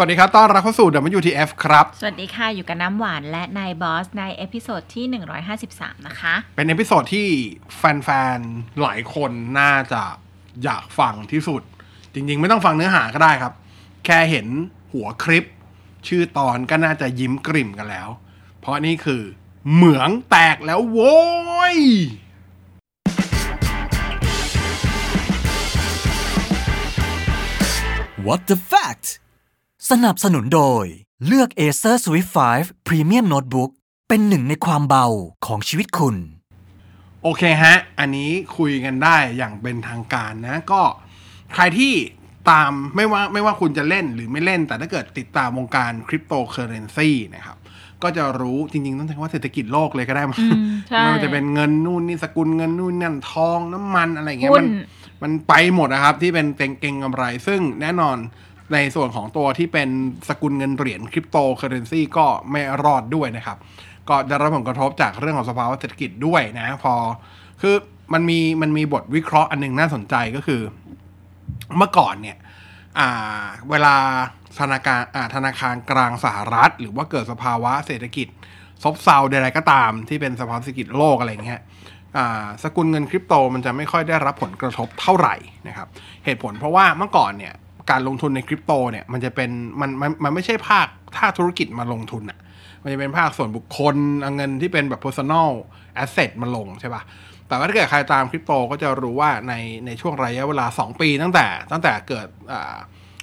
สวัสดีครับ ต้อนรับเข้าสู่ WTF ครับ สวัสดีค่ะ อยู่กับน้ำหวานและนายบอส ใน episode ที่ 153 นะคะ เป็น episode ที่แฟนๆ หลายคนน่าจะอยากฟังที่สุด จริงๆ ไม่ต้องฟังเนื้อหาก็ได้ครับ แค่เห็นหัวคลิป ชื่อตอนก็น่าจะยิ้มกริ่มกันแล้ว เพราะนี่คือ เหมืองแตกแล้วโว้ย What the fact สนับสนุนโดย เลือก Acer Swift 5 Premium Notebook เป็นหนึ่งในความเบาของชีวิตคุณ โอเคฮะ อันนี้คุยกันได้อย่างเป็นทางการนะ ก็ใครที่ตามไม่ว่าไม่ว่าคุณจะเล่นหรือไม่เล่น แต่ถ้าเกิดติดตามวงการคริปโตเคอเรนซีนะครับ ก็จะรู้จริง ๆ ต้องใช้คำว่าเศรษฐกิจโลกเลยก็ได้มั้งอืมใช่ไม่ว่าจะเป็นเงินนู่นนี่สกุลเงินนู่นนั่นทองน้ำมันอะไรอย่างเงี้ยหุ้มันนมันไปหมดนะครับ ที่เป็นเก่งเก่งกำไร ซึ่งแน่นอน ในส่วนของตัวที่เป็นสกุลเงินเหรียญคริปโตเคอเรนซีก็ไม่รอดด้วยนะครับ ก็ได้รับผลกระทบจากเรื่องของสภาวะเศรษฐกิจด้วยนะ พอคือมันมีมันมีบทวิเคราะห์อันหนึงน่าสนใจก็คือ เมื่อก่อนเนี่ยเวลาธนาคารธนาคารกลางสหรัฐ หรือว่าเกิดสภาวะเศรษฐกิจ ซบเซาใดๆก็ตามที่เป็นสภาวะเศรษฐกิจโลกอะไรเงี้ยสกุลเงินคริปโตมันจะไม่ค่อยได้รับผลกระทบเท่าไหร่นะครับ เหตุผลเพราะว่าเมื่อก่อนเนี่ย การลงทุนในคริปโตเนี่ยมันจะเป็นมันมันมันไม่ใช่ภาคถ้าธุรกิจมาลงทุนอะมันจะเป็นภาคส่วนบุคคลเอาเงินที่เป็นแบบ personal asset มาลงใช่ปะแต่ว่าถ้าเกิดใครตามคริปโตก็จะรู้ว่าในในช่วงระยะเวลา 2 ปีตั้งแต่ตั้งแต่เกิดอ่า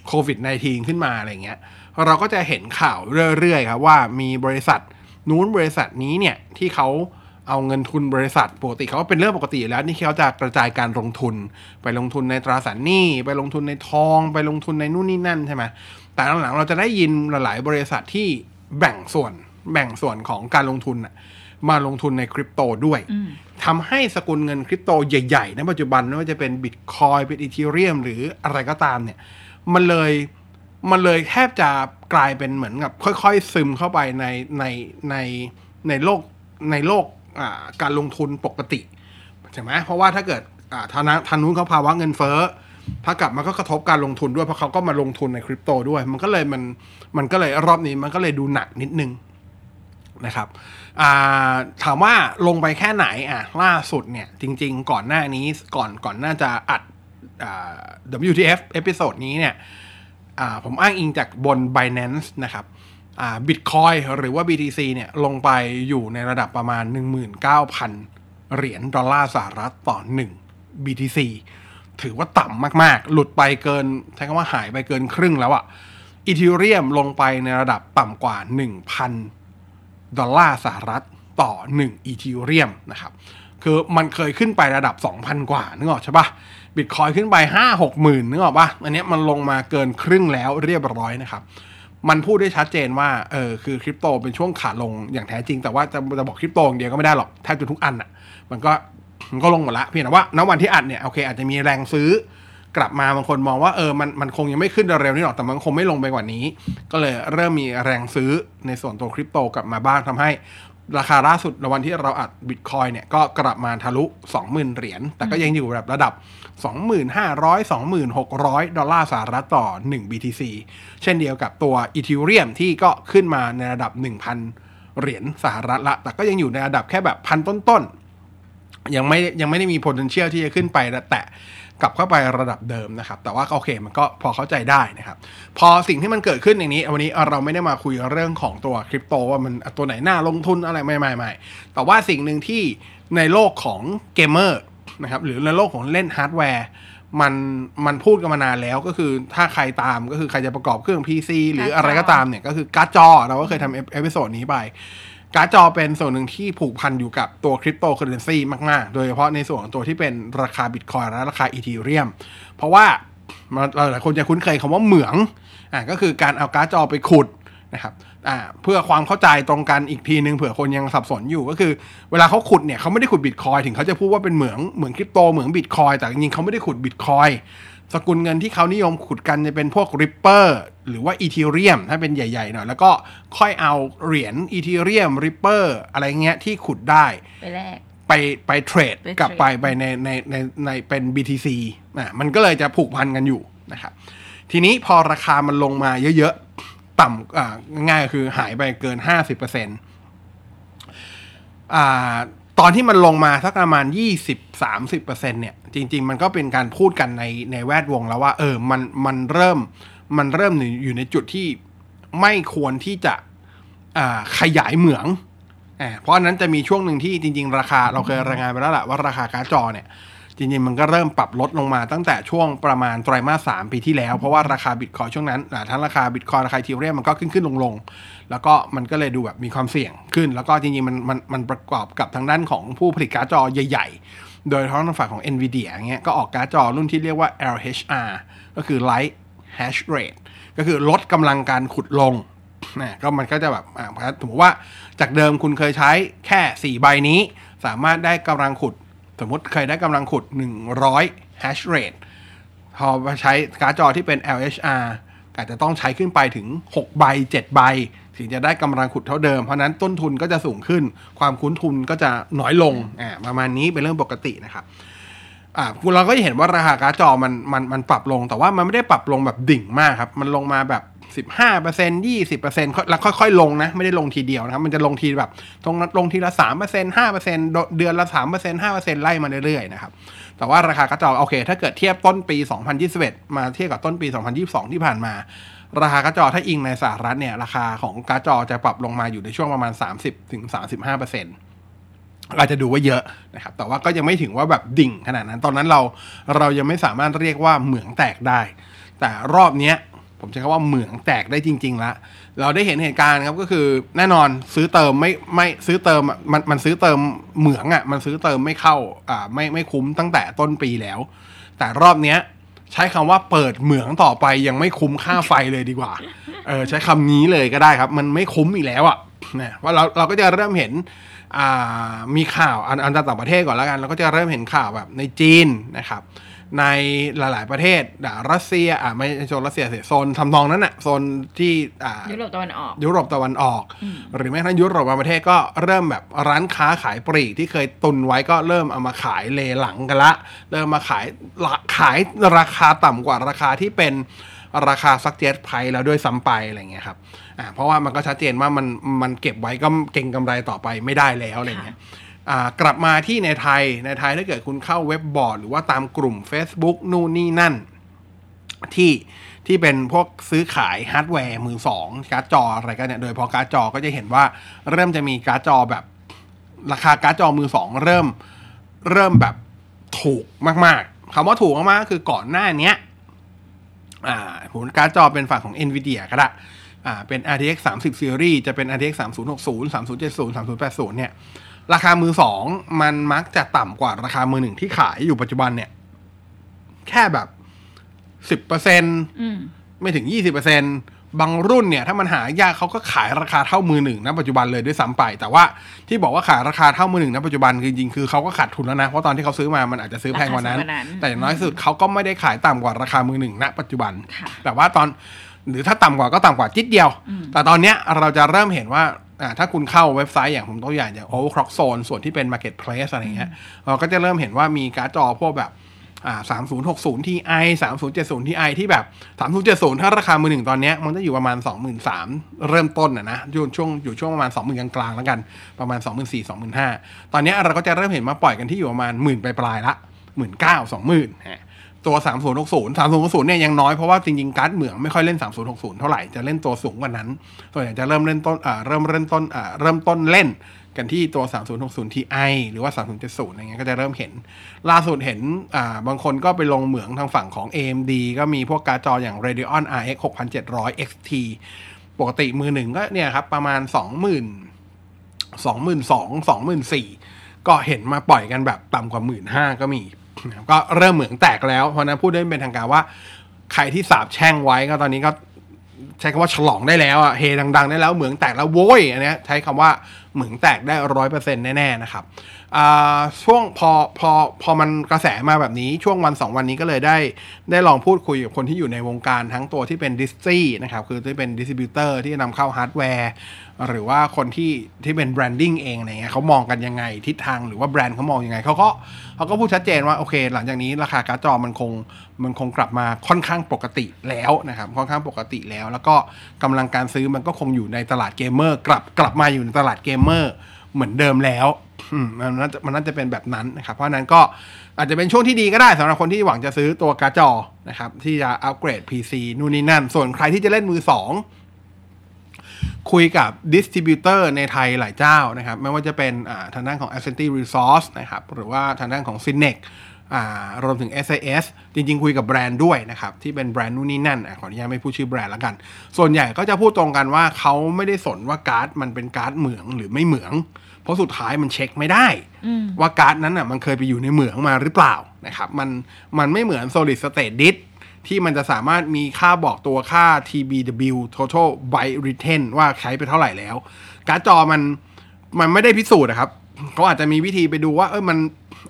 โควิด -19 ขึ้นมาอะไรเงี้ยเราก็จะเห็นข่าวเรื่อยๆครับว่ามีบริษัทนู้นบริษัทนี้เนี่ยที่เขา เอาเงินทุนบริษัทปกติเขาก็เป็นเรื่องปกติอยู่แล้วนี่เขาจะกระจายการลงทุน ไปลงทุนในตราสารหนี้ ไปลงทุนในทอง ไปลงทุนในนู่นนี่นั่นใช่ไหมแต่หลังๆเราจะได้ยินหลายๆบริษัทที่แบ่งส่วนแบ่งส่วนของการลงทุนน่ะมาลงทุนในคริปโตด้วยทำให้สกุลเงินคริปโตใหญ่ๆในปัจจุบันไม่ว่าจะเป็นบิตคอยเป็นอีเทเรียมหรืออะไรก็ตามเนี่ย มันเลยมันเลยแทบจะกลายเป็นเหมือนกับค่อยๆซึมเข้าไปในในในในโลกในโลกอ่า การลงทุนปกติใช่ไหมเพราะว่าถ้าเกิดอ่าทางนั้นทางนู้นเขาภาวะเงินเฟ้อถ้ากลับมันก็กระทบการลงทุนด้วยเพราะเขาก็มาลงทุนในคริปโตด้วย มันก็เลยมันมันก็เลยรอบนี้มันก็เลยดูหนักนิดนึงนะครับถามว่าลงไปแค่ไหนอะล่าสุดเนี่ยจริง ๆ ก่อนหน้านี้ก่อนก่อนน่าจะอัดอ WTF episode นี้เนี่ยผมอ้างอิงจากบน Binance นะครับ อ่า Bitcoin หรือว่า BTC เนี่ยลงไปอยู่ในระดับประมาณ 19,000 เหรียญดอลลาร์สหรัฐต่อ 1 BTC ถือว่าต่ำมากๆ หลุดไปเกิน ใช้คำว่าหายไปเกินครึ่งแล้วอะ Ethereum ลงไปในระดับต่ำกว่า 1,000 ดอลลาร์สหรัฐต่อ 1 Ethereum นะครับ คือมันเคยขึ้นไประดับ 2,000 กว่า นึกออกใช่ปะบิตคอยขึ้นไป 5 6หมื่นนึกออกปะอันนี้มันลงมาเกินครึ่งแล้วเรียบร้อยนะครับ มันพูดได้ชัดเจนว่าเออคือคริปโตเป็นช่วงขาลงอย่างแท้จริง แต่ว่าจะจะบอกคริปโตอย่างเดียวก็ไม่ได้หรอกแทบจะทุกอันอะ มันก็มันก็ลงหมดละเพียงแต่ว่าณวันที่อัดเนี่ยโอเค อาจจะมีแรงซื้อกลับมาบางคนมองว่าเออมันมันคงยังไม่ขึ้นเร็วนี่หรอกแต่มันคงไม่ลงไปกว่านี้ ก็เลยเริ่มมีแรงซื้อในส่วนตัวคริปโตกลับมาบ้างทำให้ ราคาล่าสุดในวันที่เราอัดบิตคอยเนี่ยก็กลับมาทะลุ 20,000 เหรียญ แต่ก็ยังอยู่แบบระดับ 2,500 2,600 ดอลลาร์สหรัฐต่อ 1 BTC เช่นเดียวกับตัวอีทิวเรียมที่ก็ขึ้นมาในระดับ 1,000 เหรียญสหรัฐละ แต่ก็ยังอยู่ในระดับแค่แบบพันต้นๆ ยังไม่ยังไม่ได้มี potential ที่จะขึ้นไปและแตะ กลับเข้าไประดับเดิมนะครับ แต่ว่าโอเคมันก็พอเข้าใจได้นะครับ พอสิ่งที่มันเกิดขึ้นอย่างนี้ วันนี้เราไม่ได้มาคุยเรื่องของตัวคริปโตว่ามันตัวไหนน่าลงทุนอะไรไม่ไม่ไม่แต่ว่าสิ่งหนึ่งที่ในโลกของเกมเมอร์นะครับหรือในโลกของเล่นฮาร์ดแวร์มันมันพูดกันมานานแล้วก็คือถ้าใครตามก็คือใครจะประกอบเครื่อง PC หรืออะไรก็ตามเนี่ยก็คือการ์ดจอ เราก็เคยทำ episode นี้ไป การ์ดจอเป็นส่วนหนึ่งที่ผูกพันอยู่กับตัวคริปโตเคอเรนซีมาก ๆ โดยเฉพาะในส่วนของตัวที่เป็นราคาบิตคอยและราคา Ethereum เพราะว่าหลายคนจะคุ้นเคยคำว่าเหมืองอ่าก็คือการเอาการ์ดจอไปขุดนะครับอ่าเพื่อความเข้าใจตรงกันอีกทีนึงเผื่อคนยังสับสนอยู่ก็คือ เวลาเขาขุดเนี่ยเขาไม่ได้ขุดบิตคอยถึงเขาจะพูดว่าเป็นเหมืองเหมืองคริปโตเหมืองบิตคอยแต่จริงๆเขาไม่ได้ขุดบิตคอย สกุลเงินที่เขานิยมขุดกันจะเป็นพวก Ripper หรือว่า Ethereum ถ้าเป็นใหญ่ๆหน่อยแล้วก็ค่อยเอาเหรียญ Ethereum Ripper อะไรเงี้ยที่ขุดได้ ไปแรกไปไปเทรดไปเทรดกลับไปไปในในในในเป็น BTC อะมันก็เลยจะผูกพันกันอยู่นะครับทีนี้พอราคามันลงมาเยอะๆ ต่ำอ่าง่ายๆคือหายไปเกินห้าสิบเปอร์เซ็นต์อ่า ตอนที่มันลงมาสักประมาณยี่สิบสามสิบเปอร์เซ็นเนี่ย จริง ๆ มันก็เป็นการพูดกันในในแวดวงแล้วว่า เออ มันมันเริ่มมันเริ่มอยู่ในจุดที่ไม่ควรที่จะขยายเหมืองอเพราะฉะนั้นจะมีช่วงหนึ่งที่จริง ๆ ราคาเราเคยรายงานไปแล้วแหละว่าราคาการ์ดจอเนี่ย จริงๆ มันก็เริ่มปรับลดลงมาตั้งแต่ช่วงประมาณไตรมาสสามปีที่แล้ว เพราะว่าราคาบิตคอยช่วงนั้นทั้งราคาบิตคอยราคาทีเรียมมันก็ขึ้นขึ้นลงลงแล้วก็มันก็เลยดูแบบมีความเสี่ยงขึ้น แล้วก็จริงๆ มันมันมันประกอบกับทางด้านของผู้ผลิตการ์ดจอใหญ่ ๆ โดยเฉพาะทางฝั่งของ NVIDIA เงี้ยก็ออกการ์ดจอรุ่นที่เรียกว่า LHR ก็คือ Light Hash Rate ก็คือลดกำลังการขุดลงนะก็มันก็จะแบบสมมติว่าจากเดิมคุณเคยใช้แค่ 4 ใบนี้ สามารถได้กำลังขุด สมมติเคยได้กำลังขุด 100 hash rate พอมาใช้การ์ดจอที่เป็น LHR อาจจะต้องใช้ขึ้นไปถึง 6 ใบ 7 ใบ ถึงจะได้กำลังขุดเท่าเดิม เพราะนั้นต้นทุนก็จะสูงขึ้น ความคุ้นทุนก็จะน้อยลงอ่าประมาณนี้เป็นเรื่องปกตินะครับ อ่าเราก็จะเห็นว่าราคาการ์ดจอมันมันมันปรับลง แต่ว่ามันไม่ได้ปรับลงแบบดิ่งมากครับ มันลงมาแบบ15เปอร์เซ็นต์ยี่สิบเปอร์เซ็นต์แล้วค่อยๆ ลงนะ ไม่ได้ลงทีเดียวนะครับ มันจะลงทีแบบตรงลงทีละสามเปอร์เซ็นต์ห้าเปอร์เซ็นต์เดือนละสามเปอร์เซ็นต์ห้าเปอร์เซ็นต์ไล่มาเรื่อยๆนะครับ แต่ว่าราคาการ์ดจอโอเค ถ้าเกิดเทียบต้นปี2021มาเทียบกับต้นปี2022ที่ผ่านมา ราคาการ์ดจอถ้าอิงในสหรัฐเนี่ย ราคาของการ์ดจอจะปรับลงมาอยู่ในช่วงประมาณ30ถึง35เปอร์เซ็นต์ อาจจะดูว่าเยอะนะครับ แต่ว่าก็ยังไม่ถึงว่าแบบดิ่งขนาดนั้น ตอนนั้นเราเรายังไม่สามารถเรียกว่าเหมืองแตกได้ แต่รอบเนี้ยผมใช้คำว่าเหมืองแตกได้จริงๆละเราได้เห็นเหตุการณ์ครับก็คือแน่นอนซื้อเติมไม่ไม่ซื้อเติมมันมันซื้อเติมเหมืองอะมันซื้อเติมไม่เข้าอ่าไม่ไม่คุ้มตั้งแต่ต้นปีแล้ว แต่รอบเนี้ยใช้คำว่าเปิดเหมืองต่อไปยังไม่คุ้มค่าไฟเลยดีกว่าเออใช้คำนี้เลยก็ได้ครับ มันไม่คุ้มอีกแล้วอะ่ะนะว่าเราเราก็จะเริ่มเห็น มีข่าวอันอันต่างประเทศก่อนแล้วกันเราก็จะเริ่มเห็นข่าวแบบในจีนนะครับ ในหลาย ๆ ประเทศอ่ารัสเซียอ่าไม่ใช่โซนรัสเซียสิโซนทำนองนั้นอะโซนที่อ่ายุโรปตะวันออก ยุโรปตะวันออก หรือแม้กระทั่งยุโรปบางประเทศก็เริ่มแบบร้านค้าขายปลีกที่เคยตุนไว้ก็เริ่มเอามาขายเลหลังกันละ เริ่มมาขายละขายราคาต่ำกว่าราคาที่เป็นราคา suggest price แล้วด้วยซ้ำไปอะไรเงี้ยครับ อ่าเพราะว่ามันก็ชัดเจนว่ามันมันเก็บไว้ก็เก็งกำไรต่อไปไม่ได้แล้วอะไรเงี้ยอ่ากลับมาที่ในไทยในไทยถ้าเกิดคุณเข้าเว็บบอร์ด หรือว่าตามกลุ่ม Facebook นู่นนี่นั่น ที่ที่เป็นพวกซื้อขายฮาร์ดแวร์มือสองการ์ดจออะไรกันเนี่ย โดยเฉพาะการ์ดจอก็จะเห็นว่าเริ่มจะมีการ์ดจอแบบ ราคาการ์ดจอมือสองเริ่มเริ่มแบบถูกมาก ๆคำว่าถูกมากๆก็คือก่อนหน้าเนี้ยอ่าผลการ์ดจอเป็นฝั่งของ NVIDIA ก็ได้ อ่าเป็น RTX 30 Series จะเป็น RTX 3060 3070 3080 เนี่ย ราคามือสองมันมักจะต่ำกว่าราคามือหนึ่งที่ขายอยู่ปัจจุบันเนี่ย แค่แบบสิบเปอร์เซ็นอืมไม่ถึงยี่สิบเปอร์เซ็นบางรุ่นเนี่ย ถ้ามันหายากเขาก็ขายราคาเท่ามือหนึ่งณปัจจุบันเลยด้วยซ้ำไป แต่ว่าที่บอกว่าขายราคาเท่ามือหนึ่งณปัจจุบันคือจริงๆคือเขาก็ขาดทุนแล้วนะเพราะตอนที่เขาซื้อมามันอาจจะซื้อแพงกว่านั้นราคาสูงกว่านั้นแต่อย่างน้อยสุดเขาก็ไม่ได้ขายต่ำกว่าราคามือหนึ่งณปัจจุบันค่ะแต่ว่าตอน หรือถ้าต่ำกว่าก็ต่ำกว่าจิดเดียว แต่ตอนเนี้ยเราจะเริ่มเห็นว่าอ่าถ้าคุณเข้าเว็บไซต์อย่างผมตัวอย่างอย่าง Overclock Zone ส่วนที่เป็น Marketplace อะไรเงี้ยเราก็จะเริ่มเห็นว่ามีการ์ดจอพวกแบบอ่า3060 Ti 3070 Ti ที่แบบ3070ถ้าราคามือหนึ่งตอนเนี้ยมันจะอยู่ประมาณ23,000เริ่มต้นนะนะอยู่ช่วงอยู่ช่วงประมาณ20,000กลางๆแล้วกันประมาณ24,000 25,000ตอนเนี้ยเราก็จะเริ่มเห็นมาปล่อยกันที่อยู่ประมาณหมื่นปลายๆละหมื่นเก้าสองหมื่น ตัว3060 3060เนี่ยยังน้อยเพราะว่าจริงๆการ์ดเหมืองไม่ค่อยเล่น 3060 เท่าไหร่ จะเล่นตัวสูงกว่านั้น ส่วนใหญ่จะเริ่มเล่นต้นอ่าเริ่มเริ่มต้นอ่าเริ่มต้นเล่นกันที่ตัว 3060 Ti หรือว่า 3070 อะไรเงี้ยก็จะเริ่มเห็น ล่าสุดเห็นอ่าบางคนก็ไปลงเหมืองทางฝั่งของ AMD ก็มีพวกการ์ดจออย่าง Radeon RX 6700 XT ปกติมือหนึ่งก็เนี่ยครับประมาณ 20,000สองหมื่นสองหมื่นสี่ก็เห็นมาปล่อยกันแบบต่ำกว่าหมื่นห้าก็มี ก็เริ่มเหมืองแตกแล้ว เพราะนั้นพูดได้เป็นทางการว่า ใครที่สาบแช่งไว้ก็ตอนนี้ก็ใช้คำว่าฉลองได้แล้วอะเฮดัง ๆ ได้แล้วเหมืองแตกแล้วโว้ยอันนี้ใช้คำว่าเหมืองแตกได้ร้อยเปอร์เซ็นต์แน่ ๆ นะครับช่วงพอพอพอมันกระแสมาแบบนี้ช่วงวันสองวันนี้ก็เลยได้ ได้ลองพูดคุยกับคนที่อยู่ในวงการทั้งตัวที่เป็น disty นะครับ คือที่เป็น distributor ที่นำเข้าฮาร์ดแวร์ หรือว่าคนที่ที่เป็น branding เองอะไรเงี้ยเขามองกันยังไงทิศทางหรือว่าแบรนด์เขามองยังไงเขาก็เขาก็พูดชัดเจนว่าโอเค หลังจากนี้ราคาการ์ดจอมันคงมันคงกลับมาค่อนข้างปกติแล้วนะครับค่อนข้างปกติแล้ว แล้วก็กำลังการซื้อมันก็คงอยู่ในตลาดเกมเมอร์กลับกลับมาอยู่ในตลาดเกมเมอร์เหมือนเดิมแล้วมันน่าจะมันน่าจะเป็นแบบนั้นนะครับเพราะนั้นก็อาจจะเป็นช่วงที่ดีก็ได้สำหรับคนที่หวังจะซื้อตัวการ์ดจอนะครับที่จะอัปเกรด PC นู่นนี่นั่น ส่วนใครที่จะเล่นมือสอง คุยกับ distributor ในไทยหลายเจ้านะครับ ไม่ว่าจะเป็นอ่าทางด้านของ a s c e n t y Resource นะครับ หรือว่าทางด้านของ c i n e x อ่ารวมถึง SiS จริง ๆ คุยกับแบรนด์ด้วยนะครับ ที่เป็นแบรนด์นู่นนี่นั่นอะขออนุญาตไม่พูดชื่อแบรนด์แล้วกัน ส่วนใหญ่ก็จะพูดตรงกันว่าเขาไม่ได้สนว่าการ์ดมันเป็นการ์ดเหมืองหรือไม่เหมือง เพราะสุดท้ายมันเช็คไม่ได้ ว่าการ์ดนั้นอะมันเคยไปอยู่ในเหมืองมาหรือเปล่านะครับมันมันไม่เหมือน solid state disk ที่มันจะสามารถมีค่าบอกตัวค่า TBW total byte written ว่าใช้ไปเท่าไหร่แล้ว การ์ดจอมันมันไม่ได้พิสูจน์นะครับเขาอาจจะมีวิธีไปดูว่า เออมัน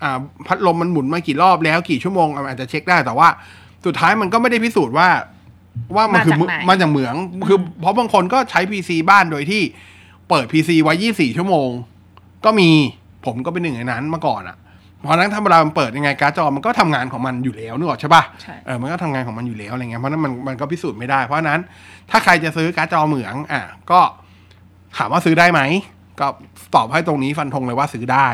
อ่าพัดลมมันหมุนมากี่รอบแล้วกี่ชั่วโมงอะอาจจะเช็คได้แต่ว่า สุดท้ายมันก็ไม่ได้พิสูจน์ว่า ว่ามันคือมาจากไหนมาจากเหมืองคือเพราะบางคนก็ใช้ PC บ้านโดยที่เปิด PC ไว้ 24 ชั่วโมง ก็มีผมก็เป็นหนึ่งในนั้นมาก่อนอะเพราะฉะนั้นถ้าเวลามันเปิดยังไงการ์ดจอมันก็ทำงานของมันอยู่แล้วนึกออกใช่ปะใช่เออมันก็ทำงานของมันอยู่แล้วอะไรเงี้ยเพราะฉะนั้นมันมันก็พิสูจน์ไม่ได้ เพราะฉะนั้นถ้าใครจะซื้อการ์ดจอเหมืองอะก็ถามว่าซื้อได้ไหมก็ตอบให้ตรงนี้ฟันธงเลยว่าซื้อได้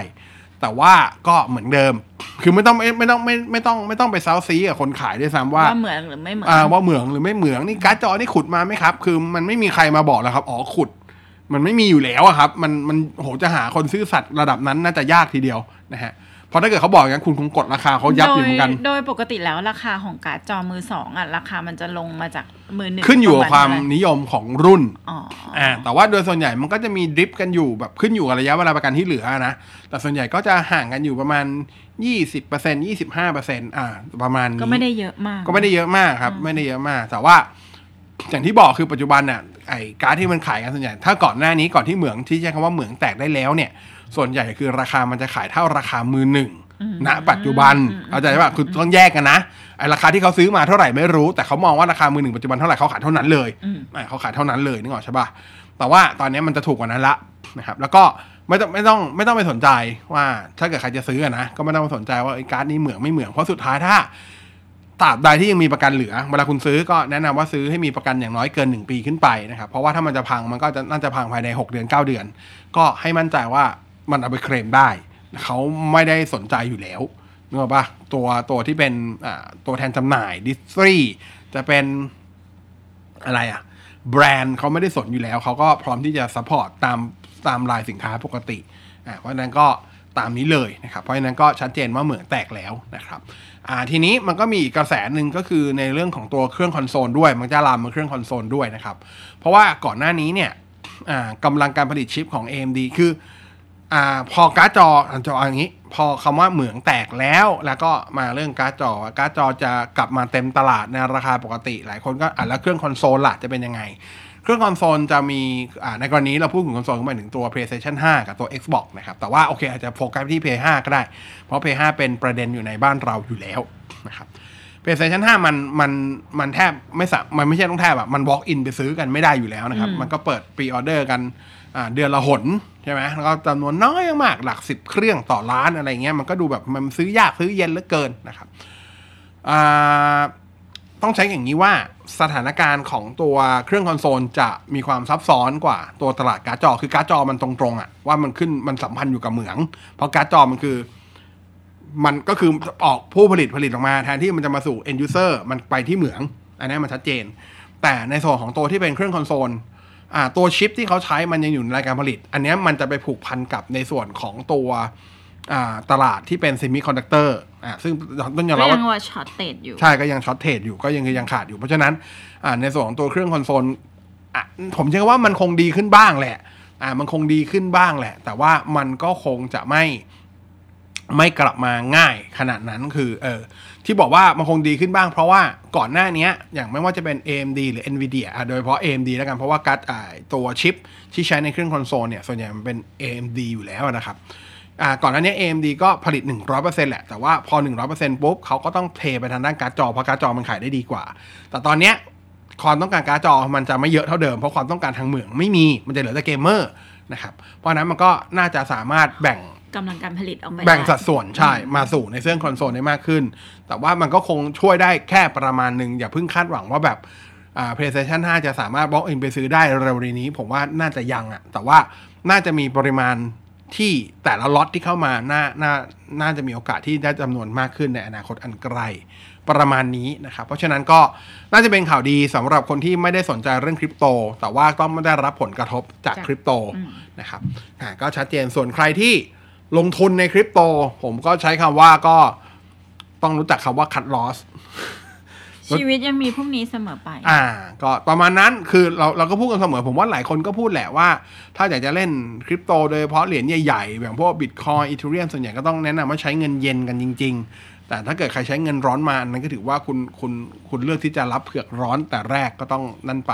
แต่ว่าก็เหมือนเดิม คือไม่ต้องไม่ไม่ต้องไม่ไม่ต้องไม่ต้องไปเซาซีกับคนขายด้วยซ้ำว่าว่าเหมือนหรือไม่เหมือนอ่าว่าเหมืองหรือไม่เหมืองนี่การ์ดจอนี่ขุดมาไหมครับ คือมันไม่มีใครมาบอกแล้วครับอ๋อขุดมันไม่มีอยู่แล้วอะครับ มันมันโหจะหาคนซื้อสัตว์ระดับนั้นน่าจะยากทีเดียวนะฮะ เพราะถ้าเกิดเขาบอกอย่างนั้นคุณคงกดราคาเขายับอยู่เหมือนกันโดยโดยปกติแล้วราคาของการ์ดจอมือสองอะราคามันจะลงมาจากมือหนึ่งขึ้นอยู่กับปความระณเท่ไหร่นิยมของรุ่นอ๋ออ่าแต่ว่าโดยส่วนใหญ่มันก็จะมีดริฟกันอยู่แบบขึ้นอยู่กับระยะเวลาประกันที่เหลือนะ แต่ส่วนใหญ่ก็จะห่างกันอยู่ประมาณ 20% 25%อ่าประมาณนี้ก็ไม่ได้เยอะมาก ก็ไม่ได้เยอะมากครับ ไม่ได้เยอะมาก แต่ว่าอย่างที่บอกคือปัจจุบันน่ะไอ้การ์ดที่มันขายกันส่วนใหญ่ถ้าก่อนหน้านี้ก่อนที่เหมืองที่ใช้คำว่าเหมืองแตกได้แล้วเนี่ย ส่วนใหญ่คือราคามันจะขายเท่าราคามือหนึ่งณปัจจุบันเข้าใจป่ะคือต้องแยกกันนะไอ้ราคาที่เขาซื้อมาเท่าไหร่ไม่รู้ แต่เขามองว่าราคามือหนึ่งปัจจุบันเท่าไหร่เขาขายเท่านั้นเลยอืมอะเขาขายเท่านั้นเลยนึกออกใช่ป่ะแต่ว่าตอนนี้มันจะถูกกว่านั้นละนะครับ แล้วก็ไม่ต้องไม่ต้องไม่ต้องไปสนใจว่าถ้าเกิดใครจะซื้ออะนะก็ไม่ต้องไปสนใจว่าไอ้การ์ดนี้เหมืองไม่เหมืองเพราะสุดท้ายถ้าตราบใดที่ยังมีประกันเหลือเวลาคุณซื้อก็แนะนำว่าซื้อให้มีประกันอย่างน้อยเกิน 1 ปีขึ้นไปนะครับเพราะว่าถ้ามันจะพังมันก็จะน่าจะพังภายใน 6 เดือน 9 เดือน ก็ให้มั่นใจว่า มันเอาไปเคลมได้ เขาไม่ได้สนใจอยู่แล้วนึกออกปะตัวตัวที่เป็นอ่าตัวแทนจำหน่ายดิสทรีจะเป็นอะไรอะแบรนด์เขาไม่ได้สนอยู่แล้ว เขาก็พร้อมที่จะ support ตามตามลายสินค้าปกติอ่าเพราะนั้นก็ตามนี้เลยนะครับ เพราะฉะนั้นก็ชัดเจนว่าเหมืองแตกแล้วนะครับอ่าทีนี้มันก็มีกระแสหนึ่งก็คือในเรื่องของตัวเครื่องคอนโซลด้วย มันจะลามมาเครื่องคอนโซลด้วยนะครับ เพราะว่าก่อนหน้านี้เนี่ยอ่ากำลังการผลิตชิปของ AMD คือ อ่าพอการ์ดจออะจออย่างนี้ พอคำว่าเหมืองแตกแล้ว แล้วก็มาเรื่องการ์ดจอการ์ดจอจะกลับมาเต็มตลาดในราคาปกติ หลายคนก็อะแล้วเครื่องคอนโซลล่ะจะเป็นยังไง เครื่องคอนโซลจะมีอ่าในกรณีเราพูดถึงคอนโซลก็หมายถึงตัว PlayStation 5 กับตัว Xbox นะครับ แต่ว่าโอเคอาจจะโฟกัสที่ PS5 ก็ได้ เพราะ PS5 เป็นประเด็นอยู่ในบ้านเราอยู่แล้วนะครับ PlayStation 5 มันมันมันแทบไม่สามันไม่ใช่ต้องแทบอะมัน walk in ไปซื้อกันไม่ได้อยู่แล้วนะครับ มันก็เปิด pre order กันอ่าเดือนละหน ใช่ไหมแล้วก็จำนวนน้อยมากหลักสิบเครื่องต่อล้านอะไรเงี้ยมันก็ดูแบบมันซื้อยากซื้อเย็นเหลือเกินนะครับต้องใช้อย่างนี้ว่าสถานการณ์ของตัวเครื่องคอนโซลจะมีความซับซ้อนกว่าตัวตลาดการ์ดจอ คือการ์ดจอมันตรงๆอะว่ามันขึ้นมันสัมพันธ์อยู่กับเหมือง เพราะการ์ดจอมันคือ มันก็คือออกผู้ผลิตผลิตออกมาแทนที่มันจะมาสู่ end user มันไปที่เหมือง อันนี้มันชัดเจน แต่ในส่วนของตัวที่เป็นเครื่องคอนโซล ตัวชิปที่เขาใช้มันยังอยู่ในรายการผลิต อันเนี้ยมันจะไปผูกพันกับในส่วนของตัวอ่าตลาดที่เป็นเซมิคอนดักเตอร์อ่าซึ่งก็ต้องยอมรับว่ายัง shortage อยู่ ใช่ ก็ยัง shortage อยู่ ก็ยังยังขาดอยู่ เพราะฉะนั้นอ่าในส่วนของตัวเครื่องคอนโซลอะผมเชื่อว่ามันคงดีขึ้นบ้างแหละอ่ามันคงดีขึ้นบ้างแหละ แต่ว่ามันก็คงจะไม่ไม่กลับมาง่ายขนาดนั้นคือ เออ ที่บอกว่ามันคงดีขึ้นบ้างเพราะว่าก่อนหน้านี้อย่างไม่ว่าจะเป็น AMD หรือ NVIDIA โดยเฉพาะ AMD แล้วกันเพราะว่าการ์ดตัวชิปที่ใช้ในเครื่องคอนโซลเนี่ยส่วนใหญ่มันเป็น AMD อยู่แล้วนะครับก่อนหน้านี้ AMD ก็ผลิต 100%แหละ แต่ว่าพอ 100%ปุ๊บเขาก็ต้องเทไปทางด้านการ์ดจอ เพราะการ์ดจอมันขายได้ดีกว่า แต่ตอนเนี้ยความต้องการการ์ดจอมันจะไม่เยอะเท่าเดิม เพราะความต้องการทางเหมืองไม่มี มันจะเหลือแต่เกมเมอร์นะครับ เพราะนั้นมันก็น่าจะสามารถแบ่ง กำลังการผลิตออกไปแบ่งได้สัดส่วนใช่มาสู่ในเรื่องคอนโซลได้มากขึ้น แต่ว่ามันก็คงช่วยได้แค่ประมาณหนึ่งอย่าเพิ่งคาดหวังว่าแบบอ่า PlayStation 5 จะสามารถ walk in ไปซื้อได้เร็วๆนี้ ผมว่าน่าจะยังอะแต่ว่าน่าจะมีปริมาณที่แต่ละล็อตที่เข้ามาน่าน่าน่าจะมีโอกาสที่ได้จำนวนมากขึ้นในอนาคตอันไกลประมาณนี้นะครับ เพราะฉะนั้นก็น่าจะเป็นข่าวดีสำหรับคนที่ไม่ได้สนใจเรื่องคริปโต แต่ว่าต้องไม่ได้รับผลกระทบจากจากคริปโตอืมนะครับอ่าก็ชัดเจนส่วนใครที่ ลงทุนในคริปโต ผมก็ใช้คำว่าก็ต้องรู้จักคำว่า cut loss ชีวิตยังมีพรุ่งนี้เสมอไป อ่า ก็ประมาณนั้นคือเราเราก็พูดกันเสมอ ผมว่าหลายคนก็พูดแหละว่า ถ้าอยากจะเล่นคริปโตโดยเฉพาะเหรียญใหญ่ๆอย่างพวกบิตคอยอีเทเรียมส่วนใหญ่ก็ต้องแนะนำว่าใช้เงินเย็นกันจริง ๆ แต่ถ้าเกิดใครใช้เงินร้อนมาอันนั้นก็ถือว่าคุณคุณคุณเลือกที่จะรับเผือกร้อนแต่แรกก็ต้องนั่นไป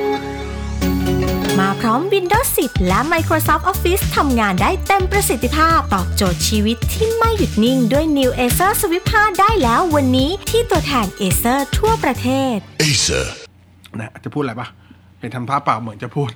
มาพร้อม Windows 10 และ Microsoft Office ทำงานได้เต็มประสิทธิภาพ ตอบโจทย์ชีวิตที่ไม่หยุดนิ่งด้วย New Acer Swift 5 ได้แล้ววันนี้ที่ตัวแทน Acer ทั่วประเทศ Acer. นะจะพูดอะไรปะ เห็นทำท่าเปล่าเหมือนจะพูด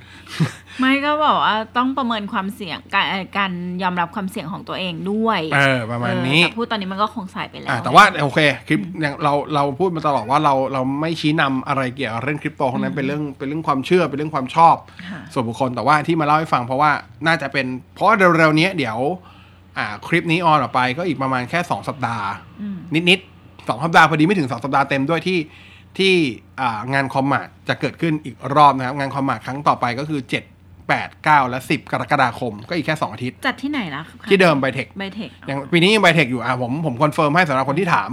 ไม่ก็บอกว่าต้องประเมินความเสี่ยงการเอ่อการยอมรับความเสี่ยงของตัวเองด้วย เออ ประมาณนี้เออแต่พูดตอนนี้มันก็คงสายไปแล้วอ่าแต่ว่าโอเคคลิปอย่างเราเราพูดมาตลอดว่าเราเราไม่ชี้นำอะไรเกี่ยวกับเรื่องคริปโตทั้งนั้นเป็นเรื่องเป็นเรื่องความเชื่อเป็นเรื่องความชอบค่ะส่วนบุคคลแต่ว่าที่มาเล่าให้ฟังเพราะว่าน่าจะเป็นเพราะว่าเร็วๆนี้เดี๋ยว อ่าคลิปนี้ออนออกไปก็อีกประมาณแค่2สัปดาห์อืมนิดๆสองสัปดาห์พอดีไม่ถึง2สัปดาห์เต็มด้วยที่ ที่อ่างาน Commart จะเกิดขึ้นอีกรอบนะครับ งาน Commart ครั้งต่อไปก็คือ 7 8 9 และ 10 กรกฎาคม ก็อีกแค่ 2 อาทิตย์ จัดที่ไหนล่ะที่เดิมไบเทคไบเทคอย่างปีนี้ยังไบเทคอยู่อะผมผม confirm ให้สำหรับคนที่ถาม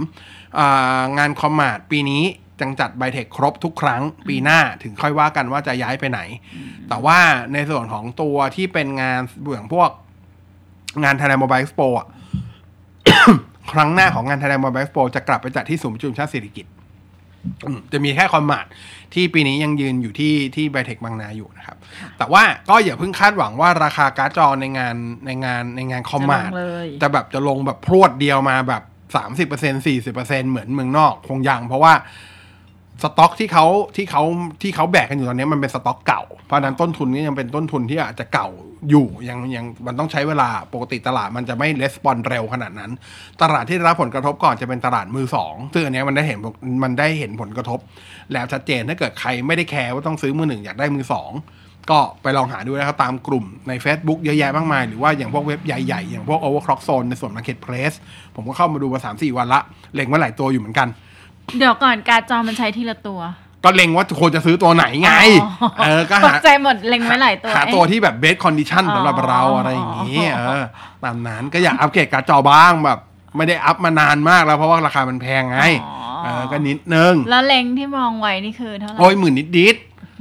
อ่างาน Commart ปีนี้ยังจัดไบเทคครบทุกครั้ง ปีหน้าถึงค่อยว่ากันว่าจะย้ายไปไหน แต่ว่าในส่วนของตัวที่เป็นงานเบื้องพวกงาน Thailand Mobile Expo อะครั้งหน้าของงาน Thailand Mobile Expo จะกลับไปจัดที่ศูนย์ประชุมแห่งชาติสิริกิติ์อืม จะมีแค่ Commart ที่ปีนี้ยังยืนอยู่ที่ที่ไบเทคบางนาอยู่นะครับ แต่ว่าก็อย่าเพิ่งคาดหวังว่าราคาการ์ดจอในงานในงานในงาน Commart จะลงเลยจะแบบจะลงแบบพรวดเดียวมาแบบสามสิบเปอร์เซ็นสี่สิบเปอร์เซ็นเหมือนเมืองนอกคงยังเพราะว่า สต็อกที่เขาที่เขาที่เขาแบกกันอยู่ตอนนี้มันเป็นสต็อกเก่า เพราะนั้นต้นทุนนี้ยังเป็นต้นทุนที่อาจจะเก่าอยู่ยังยังมันต้องใช้เวลาปกติตลาดมันจะไม่レスปอนเร็วขนาดนั้น ตลาดที่รับผลกระทบก่อนจะเป็นตลาดมือสองซึ่งอันนี้มันได้เห็นมันได้เห็นผลกระทบ แล้วชัดเจนถ้าเกิดใครไม่ได้แคร์ว่าต้องซื้อมือหนึ่งอยากได้มือสองก็ไปลองหาดูนะครับตามกลุ่มใน Facebook เยอะแยะมากมาย หรือว่าอย่างพวกเว็บใหญ่ๆ อย่างพวก Overclock Zone ในส่วน Marketplace ผมก็เข้ามาดูมาสามสี่วันละเล็งไว้หลายตัวอยู่เหมือนกัน เดี๋ยวก่อนการดจอมันใช้ทีละตัว ก็เล็งว่าควรจะซื้อตัวไหนไงอ๋อเออก็ตหากใจหมดเล็งไว้หลายตัว หาเอ๊ะตัวที่แบบ best condition อ๋อสำหรับเราอะไรอย่างนี้เออตามนั้นก็อยากอัปเกรดการ์ดจอบ้างแบบ ไม่ได้อัพมานานมากแล้วเพราะว่าราคามันแพงไงอ๋อเออก็นิดนึง แล้วเล็งที่มองไว้นี่คือเท่าไหร่โอ้ยหมื่นนิดนิด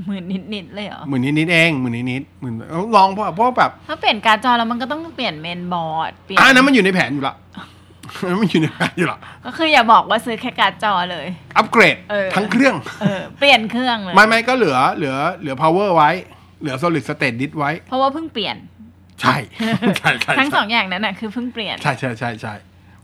หมื่นนิดๆเลยเหรอๆหมื่นนิดนิดๆเองหมื่นนิดนิดๆหมื่นลองเพราะเพราะแบบ ถ้าเปลี่ยนการ์ดจอแล้วมันก็ต้องเปลี่ยนเมนบอร์ดเปลี่ยนอ่านั้นมันอยู่ในแผนอยู่ละ มันอยู่ในแผนอยู่ละก็คืออย่าบอกว่าซื้อแค่การ์ดจอเลย อัปเกรดเออทั้งเครื่องเออเปลี่ยนเครื่องเลยไม่ไม่ก็เหลือเหลือเหลือ power ไว้ เหลือ solid state disk ไว้ เพราะว่าเพิ่งเปลี่ยน ใช่ใช่ใช่ทั้งสองอย่างนั้นน่ะคือเพิ่งเปลี่ยน ใช่ใช่ใช่ใช่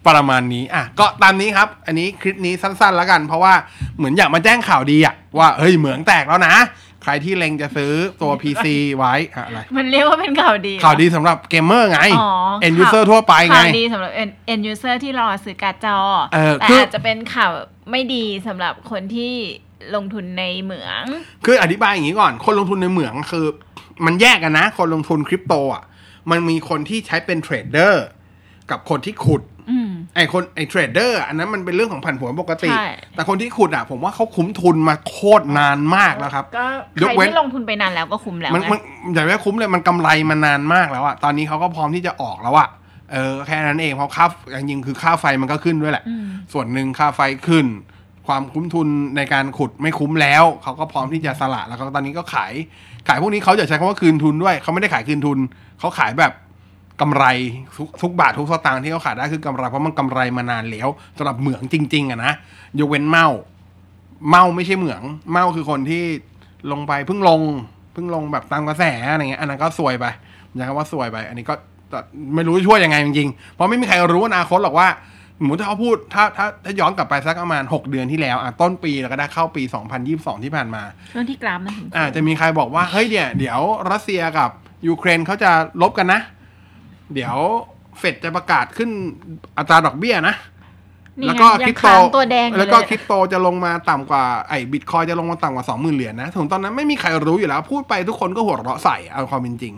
ประมาณนี้อะก็ตามนี้ครับ อันนี้คลิปนี้สั้นๆแล้วกัน เพราะว่าเหมือนอยากมาแจ้งข่าวดีอะว่าเฮ้ยเหมืองแตกแล้วนะใค รที่เล็งจะซื้อตัว PC ไว้อะอะไรมันเรียกว่าเป็นข่าวดีเหรอข่าวดีสำหรับเกมเมอร์ไงอ๋อ end user ทั่วไปไง ข่าวดีสำหรับ end end user ที่รอซื้อการ์ดจอเออแต่คืออาจจะเป็นข่าวไม่ดีสำหรับคนที่ลงทุนในเหมือง คืออธิบายอย่างนี้ก่อน คนลงทุนในเหมืองคือ มันแยกกันนะ คนลงทุนคริปโตอะ มันมีคนที่ใช้เป็นเทรดเดอร์กับคนที่ขุดอืม ไอคนไอเทรดเดอร์อันนั้นมันเป็นเรื่องของผันผวนปกติ ใช่ แต่คนที่ขุดอะผมว่าเขาคุ้มทุนมาโคตรนานมากแล้วครับ ก็ยกเว้นใครที่ลงทุนไปนานแล้วก็คุ้มแล้วมันไง มันอย่าไปว่าคุ้มเลยมันกำไรมานานมากแล้วอะตอนนี้เขาก็พร้อมที่จะออกแล้วอะเออแค่นั้นเองเพราะค่าจริงๆคือค่าไฟมันก็ขึ้นด้วยแหละ อืม ส่วนหนึ่งค่าไฟขึ้น ความคุ้มทุนในการขุดไม่คุ้มแล้วเขาก็พร้อมที่จะสละแล้วก็ตอนนี้ก็ขายขายพวกนี้เขาจะใช้คำว่าคืนทุนด้วยเขาไม่ได้ขายคืนทุนเขาขายแบบ กำไรทุกทุกบาททุกสตางค์ที่เขาขายได้คือกำไรเพราะมันกำไรมานานแล้วสำหรับเหมืองจริง ๆอะนะยกเว้นเมาเมาไม่ใช่เหมือง เมาคือคนที่ลงไปเพิ่งลงเพิ่งลงแบบตามกระแสอะไรเงี้ยอันนั้นก็ซวยไปอย่างคำว่าซวยไป อันนี้ก็แต่ไม่รู้จะช่วยยังไงจริงๆเพราะไม่มีใครรู้อนาคตหรอกว่าสมมติถ้าเขาพูดถ้าถ้าถ้าย้อนกลับไปสักประมาณ 6 เดือนที่แล้วอะต้นปีแล้วก็ได้เข้าปี 2022 ที่ผ่านมาช่วงที่กราฟมันถึงอ่าจะมีใครบอกว่า เฮ้ยเนี่ยเดี๋ยวรัสเซียกับยูเครนเขาจะลบกันนะ เดี๋ยวเฟดจะประกาศขึ้นอัตราดอกเบี้ยนะนี่แล้วไงก็ยัคริงปโตค้างตัวแดงอยู่แล้วก็เลยคริปโตจะลงมาต่ำกว่าไอ้บิตคอยจะลงมาต่ำกว่าสองหมื่นเหรียญนะถึงตอนนั้นไม่มีใครรู้อยู่แล้ว พูดไปทุกคนก็หัวเราะใส่เอาความเป็นจริง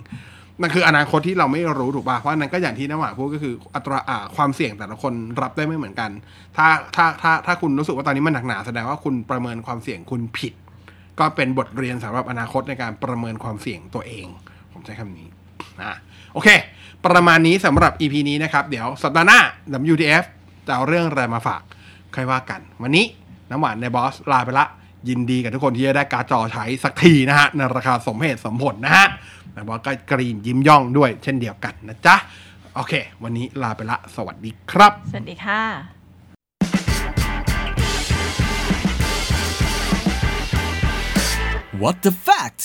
นั่นคืออนาคตที่เราไม่รู้ถูกป่ะ เพราะฉะนั้นก็อย่างที่น้ำหวานพูดก็คืออัตราอ่าความเสี่ยงแต่ละคนรับได้ไม่เหมือนกัน ถ้าถ้าถ้าถ้าคุณรู้สึกว่าตอนนี้มันหนักหนาแสดงว่าคุณประเมินความเสี่ยงคุณผิด ก็เป็นบทเรียนสำหรับอนาคตในการประเมินความเสี่ยงตัวเอง ผมใช้คำนี้ อะโอเค ประมาณนี้สำหรับ EP นี้นะครับ เดี๋ยวสัปดาห์หน้า WTF จะเอาเรื่องอะไรมาฝากค่อยว่ากัน วันนี้น้ำหวานในบอสลาไปละ ยินดีกับทุกคนที่จะได้การ์ดจอใช้สักทีนะฮะในราคาสมเหตุสมผลนะฮะแต่บอสก็กรีนยิ้มย่องด้วยเช่นเดียวกันนะจ๊ะโอเค วันนี้ลาไปละ สวัสดีครับ สวัสดีค่ะ What the fact